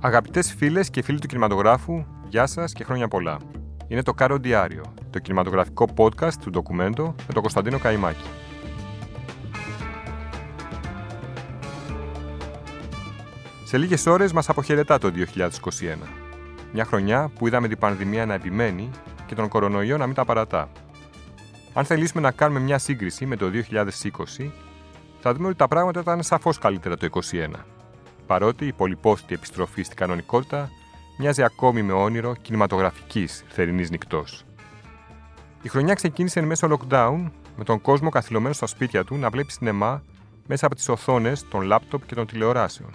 Αγαπητές φίλες και φίλοι του κινηματογράφου, γεια σας και χρόνια πολλά. Είναι το Κάρο Διάριο, το κινηματογραφικό podcast του ντοκουμέντο με τον Κωνσταντίνο Καϊμάκη. Σε λίγες ώρες μας αποχαιρετά το 2021. Μια χρονιά που είδαμε την πανδημία να επιμένει και τον κορονοϊό να μην τα παρατά. Αν θελήσουμε να κάνουμε μια σύγκριση με το 2020, θα δούμε ότι τα πράγματα ήταν σαφώς καλύτερα το 2021 παρότι η πολυπόθητη επιστροφή στην κανονικότητα μοιάζει ακόμη με όνειρο κινηματογραφικής θερινής νυχτός. Η χρονιά ξεκίνησε εν μέσω lockdown, με τον κόσμο καθυλωμένο στα σπίτια του να βλέπει σινεμά μέσα από τις οθόνες των λάπτοπ και των τηλεοράσεων.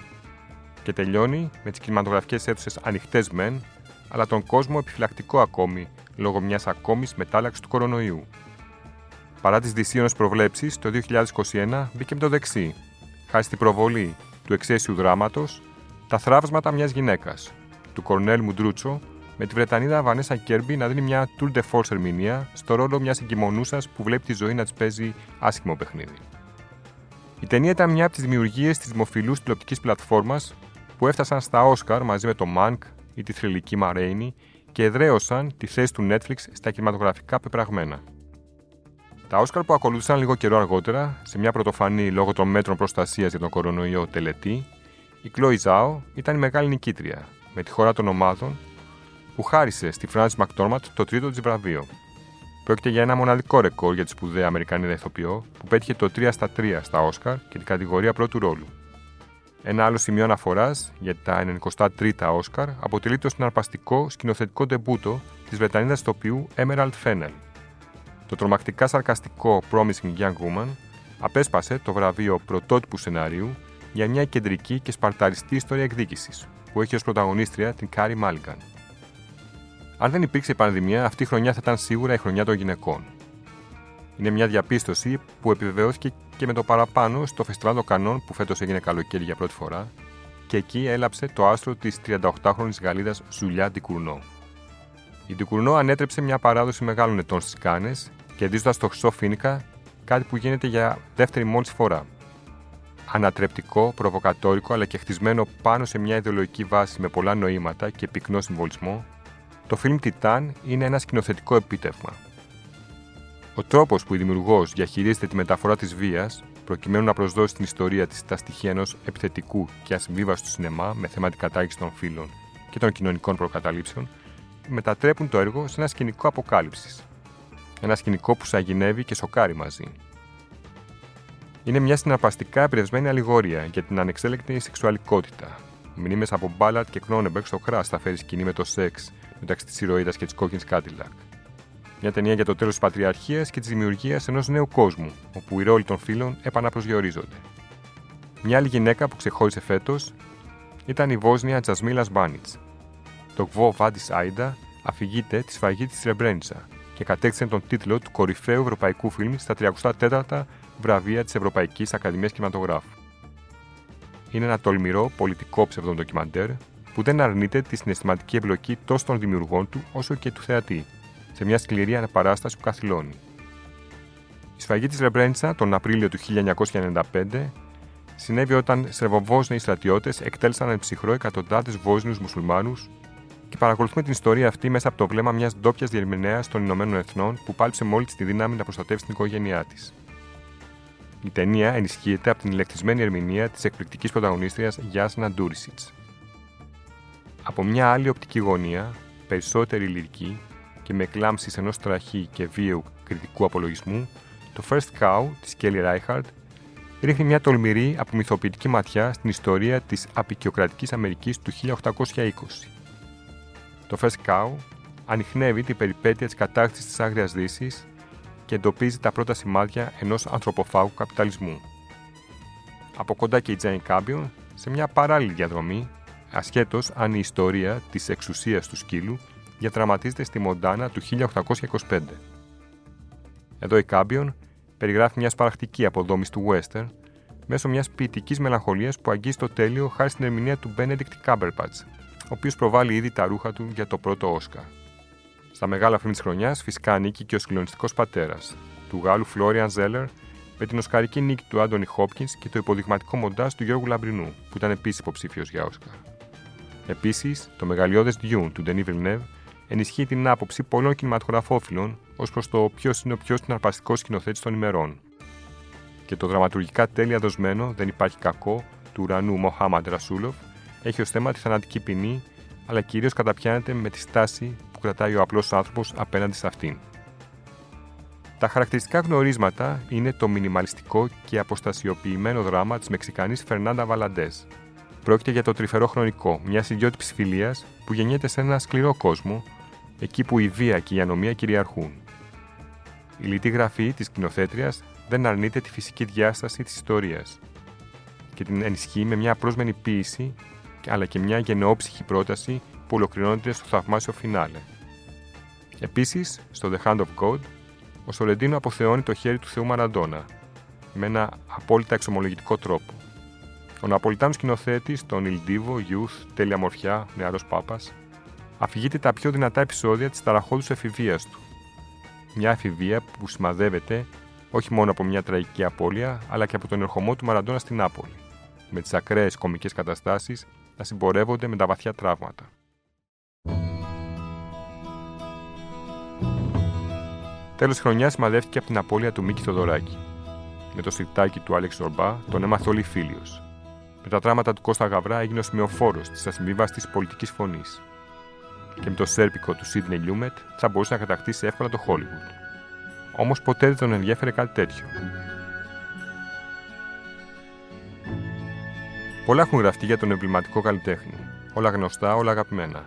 Και τελειώνει με τις κινηματογραφικές αίθουσες ανοιχτές μεν, αλλά τον κόσμο επιφυλακτικό ακόμη λόγω μιας ακόμης μετάλλαξης του κορονοϊού. Παρά τις δυσίωνες προβλέψεις, το 2021 μπήκε με το δεξί, χάρη στην προβολή του εξαίσιου δράματος Τα θράψματα μιας γυναίκας, του Κορνέλ Μουντρούτσο, με τη Βρετανίδα Βανέσα Κέρμπι να δίνει μια tour de force ερμηνεία στο ρόλο μιας εγκυμονούσας που βλέπει τη ζωή να της παίζει άσχημο παιχνίδι. Η ταινία ήταν μια από τις δημιουργίες της δημοφιλούς τηλεοπτικής πλατφόρμας που έφτασαν στα Όσκαρ μαζί με το Mank ή τη θρηλυκή Μαρέινι και εδραίωσαν τη θέση του Netflix στα κινηματογραφικά πεπραγμένα. Τα Όσκαρ που ακολούθησαν λίγο καιρό αργότερα, σε μια πρωτοφανή λόγω των μέτρων προστασίας για τον κορονοϊό τελετή, η Chloe Zhao ήταν η μεγάλη νικήτρια, με τη χώρα των ομάδων, που χάρισε στη Frances McDormand το τρίτο της βραβείο. Πρόκειται για ένα μοναδικό ρεκόρ για τη σπουδαία Αμερικανίδα ηθοποιό που πέτυχε το 3 στα 3 στα Όσκαρ και την κατηγορία πρώτου ρόλου. Ένα άλλο σημείο αναφοράς για τα 93 Όσκαρ αποτελεί το συναρπαστικό σκηνοθετικό ντεμπούτο της Βρετανίδας ηθοποιού Emerald Fennell, το τρομακτικά σαρκαστικό Promising Young Woman απέσπασε το βραβείο πρωτότυπου σενάριου για μια κεντρική και σπαρταριστή ιστορία εκδίκησης, που έχει ως πρωταγωνίστρια την Κάρι Μάλιγκαν. Αν δεν υπήρξε η πανδημία, αυτή η χρονιά θα ήταν σίγουρα η χρονιά των γυναικών. Είναι μια διαπίστωση που επιβεβαιώθηκε και με το παραπάνω στο Φεστιβάλ των Κανών που φέτος έγινε καλοκαίρι για πρώτη φορά και εκεί έλαψε το άστρο της 38χρονη Γαλλίδας Ζουλιά Ντικουρνό. Η Ντικουρνό ανέτρεψε μια παράδοση μεγάλων ετών στις Κάνες κερδίζοντα το χρυσό φίνικα, κάτι που γίνεται για δεύτερη μόλις φορά. Ανατρεπτικό, προβοκατόρικο αλλά και χτισμένο πάνω σε μια ιδεολογική βάση με πολλά νοήματα και πυκνό συμβολισμό, το φιλμ Τιτάν είναι ένα σκηνοθετικό επίτευγμα. Ο τρόπος που η δημιουργός διαχειρίζεται τη μεταφορά της βίας, προκειμένου να προσδώσει στην ιστορία της τα στοιχεία ενός επιθετικού και ασυμβίβαστου σινεμά με θέμα την κατάργηση των φύλων και των κοινωνικών προκαταλήψεων, μετατρέπουν το έργο σε ένα σκηνικό αποκάλυψης, ένα σκηνικό που σαγηνεύει και σοκάρει μαζί. Είναι μια συναρπαστικά εμπνευσμένη αλληγορία για την ανεξέλεκτη σεξουαλικότητα. Μνήμες από Μπάλατ και Κρόνεμπεργκ στο Κράς θα φέρει σκηνή με το σεξ μεταξύ της ηρωίδας και της κόκκινης Κάντιλακ. Μια ταινία για το τέλος της πατριαρχίας και της δημιουργίας ενός νέου κόσμου, όπου οι ρόλοι των φίλων επαναπροσδιορίζονται. Μια άλλη γυναίκα που ξεχώρισε φέτος ήταν η Βόσνια Τζασμίλας Μπάνιτς. Το Γβό Βάντις Άιντα αφηγείται τη σφαγή της Ρεμπρένιτσα, και κατέκτησε τον τίτλο του κορυφαίου ευρωπαϊκού φιλμ στα 34 βραβεία της Ευρωπαϊκής Ακαδημίας Κινηματογράφου. Είναι ένα τολμηρό πολιτικό ψευδοντοκιμαντέρ που δεν αρνείται τη συναισθηματική εμπλοκή τόσο των δημιουργών του όσο και του θεατή, σε μια σκληρή αναπαράσταση που καθυλώνει. Η σφαγή της Ρεμπρέντσα τον Απρίλιο του 1995 συνέβη όταν Σερβοβόσνοι στρατιώτες εκτέλεσαν εν ψυχρό εκατοντάδες Βόσνιους μουσουλμάνους και παρακολουθούμε την ιστορία αυτή μέσα από το βλέμμα μιας ντόπιας διερμηνέας των Ηνωμένων Εθνών που πάλιψε μόλις τη δύναμη να προστατεύσει την οικογένειά της. Η ταινία ενισχύεται από την ηλεκτρισμένη ερμηνεία της εκπληκτικής πρωταγωνίστριας Γιάσνα Ντούρισιτς. Από μια άλλη οπτική γωνία, περισσότερη λυρική και με εκλάμψει ενός τραχή και βίαιου κριτικού απολογισμού, το First Cow της Kelly Reichardt ρίχνει μια τολμηρή απομυθοποιητική ματιά στην ιστορία της απεικιοκρατικής Αμερικής του 1820 το First Cow ανοιχνεύει την περιπέτεια της κατάκτησης της Άγριας Δύσης και εντοπίζει τα πρώτα σημάδια ενός ανθρωποφάγου καπιταλισμού. Από κοντά και η Τζέιν Κάμπιον σε μια παράλληλη διαδρομή, ασχέτως αν η ιστορία της εξουσίας του σκύλου διαδραματίζεται στη Μοντάνα του 1825. Εδώ η Κάμπιον περιγράφει μια σπαραχτική αποδόμηση του western μέσω μιας ποιητικής μελαγχολίας που αγγίζει το τέλειο χάρη στην ερμηνεία του Benedict Cumberbatch, ο οποίος προβάλλει ήδη τα ρούχα του για το πρώτο Όσκα. Στα μεγάλα φιλμ της χρονιάς φυσικά ανήκει και ο συγκλονιστικός πατέρας, του Γάλλου Φλόριαν Ζέλερ, με την οσκαρική νίκη του Άντωνι Χόπκινς και το υποδειγματικό μοντάζ του Γιώργου Λαμπρινού, που ήταν επίσης υποψήφιος για Όσκα. Επίσης, το μεγαλειώδες Dune του Denis Villeneuve ενισχύει την άποψη πολλών κινηματογραφόφιλων ως προς το ποιος είναι ο πιο συναρπαστικός σκηνοθέτης των ημερών. Και το δραματουργικά τέλεια δοσμένο Δεν υπάρχει κακό του ουρανού Μοχάμαντ Ρασούλοφ έχει ως θέμα τη θανατική ποινή, αλλά κυρίως καταπιάνεται με τη στάση που κρατάει ο απλός άνθρωπος απέναντι σε αυτήν. Τα χαρακτηριστικά γνωρίσματα είναι το μινιμαλιστικό και αποστασιοποιημένο δράμα της Μεξικανής Φερνάντα Βαλαντές. Πρόκειται για το τρυφερό χρονικό μιας ιδιότυπης φιλίας που γεννιέται σε ένα σκληρό κόσμο, εκεί που η βία και η ανομία κυριαρχούν. Η λιτή γραφή της σκηνοθέτρια δεν αρνείται τη φυσική διάσταση της ιστορίας και την ενισχύει με μια πρόσμενη ποίηση αλλά και μια γενναιόψυχη πρόταση που ολοκληρώνεται στο θαυμάσιο φινάλε. Επίσης, στο The Hand of God, ο Σολεντίνο αποθεώνει το χέρι του Θεού Μαραντόνα με ένα απόλυτα εξομολογητικό τρόπο. Ο Ναπολιτάνος σκηνοθέτης, τον Ιλντίβο, Youth, τέλεια μορφιά, νεαρός Πάπας, αφηγείται τα πιο δυνατά επεισόδια της ταραχώδους εφηβείας του. Μια εφηβεία που σημαδεύεται όχι μόνο από μια τραγική απώλεια, αλλά και από τον ερχομό του Μαραντόνα στην Νάπολη, με τις ακραίες κομικές καταστάσεις να συμπορεύονται με τα βαθιά τραύματα. Τέλος χρονιάς σημαδεύτηκε από την απώλεια του Μίκη Θοδωράκη. Με το σιρτάκι του Άλεξ Ορμπά τον έμαθε όλοι φίλιο. Με τα τράματα του Κώστα Γαβρά έγινε ο σημειοφόρος της ασυμβίβαστη πολιτικής φωνής. Και με το σέρπικο του Σίδνεϊ Λιούμετ θα μπορούσε να κατακτήσει εύκολα το Χόλιγουτ. Όμως ποτέ δεν τον ενδιέφερε κάτι τέτοιο. Πολλά έχουν γραφτεί για τον εμβληματικό καλλιτέχνη. Όλα γνωστά, όλα αγαπημένα.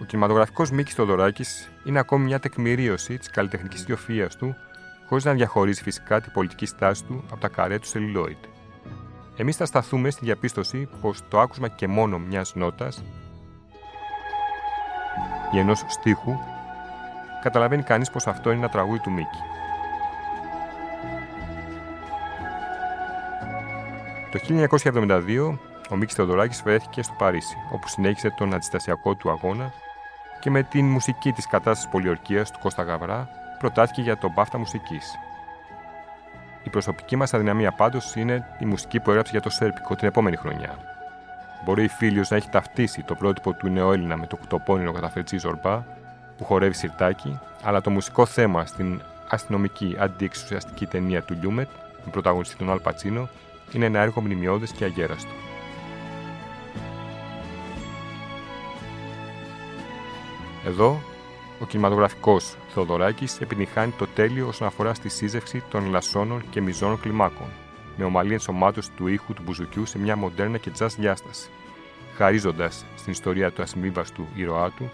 Ο κινηματογραφικός Μίκης Θοδωράκης είναι ακόμη μια τεκμηρίωση της καλλιτεχνικής ιδιοφυα του, χωρίς να διαχωρίζει φυσικά την πολιτική στάση του από τα καρέ του Σελιλόιτ. Εμείς θα σταθούμε στη διαπίστωση πως το άκουσμα και μόνο μιας νότας ή ενός στίχου καταλαβαίνει κανείς πως αυτό είναι ένα τραγούδι του Μίκη. Το 1972 ο Μίκης Θεοδωράκης βρέθηκε στο Παρίσι, όπου συνέχισε τον αντιστασιακό του αγώνα και με την μουσική της κατάστασης πολιορκίας του Κώστα Γαβρά προτάθηκε για τον Πάφτα Μουσικής. Η προσωπική μας αδυναμία πάντως είναι η μουσική που έγραψε για το Σέρπικο την επόμενη χρονιά. Μπορεί η Φίλιος να έχει ταυτίσει το πρότυπο του νεοέλληνα με το κουτοπώνινο καταφερτσί Ζορμπά που χορεύει σιρτάκι, αλλά το μουσικό θέμα στην αστυνομική αντιεξουσιαστική ταινία του Λιούμετ με πρωταγωνιστή τον Αλ Πατσίνο είναι ένα έργο μνημειώδες και αγέραστο. Εδώ, ο κινηματογραφικός Θεοδωράκης επιτυχάνει το τέλειο όσον αφορά στη σύζευξη των λασώνων και μιζώνων κλιμάκων, με ομαλή ενσωμάτωση του ήχου του μπουζουκιού σε μια μοντέρνα και jazz διάσταση, χαρίζοντας στην ιστορία του ασυμβίβαστου ήρωά του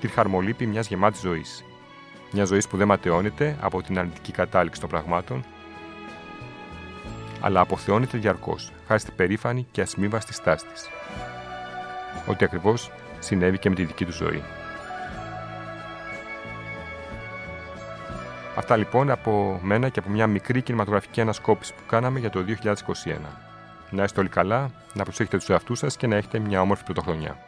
τη χαρμολύπη μιας γεμάτη ζωής. Μια ζωή που δεν ματαιώνεται από την αρνητική κατάληξη των πραγμάτων, αλλά αποθεώνεται διαρκώς, χάρη στην περήφανη και ασμίβαστη στάση της. Ό,τι ακριβώς συνέβη και με τη δική του ζωή. Αυτά λοιπόν από μένα και από μια μικρή κινηματογραφική ανασκόπηση που κάναμε για το 2021. Να είστε όλοι καλά, να προσέχετε τους εαυτούς σας και να έχετε μια όμορφη πρωτοχρονιά.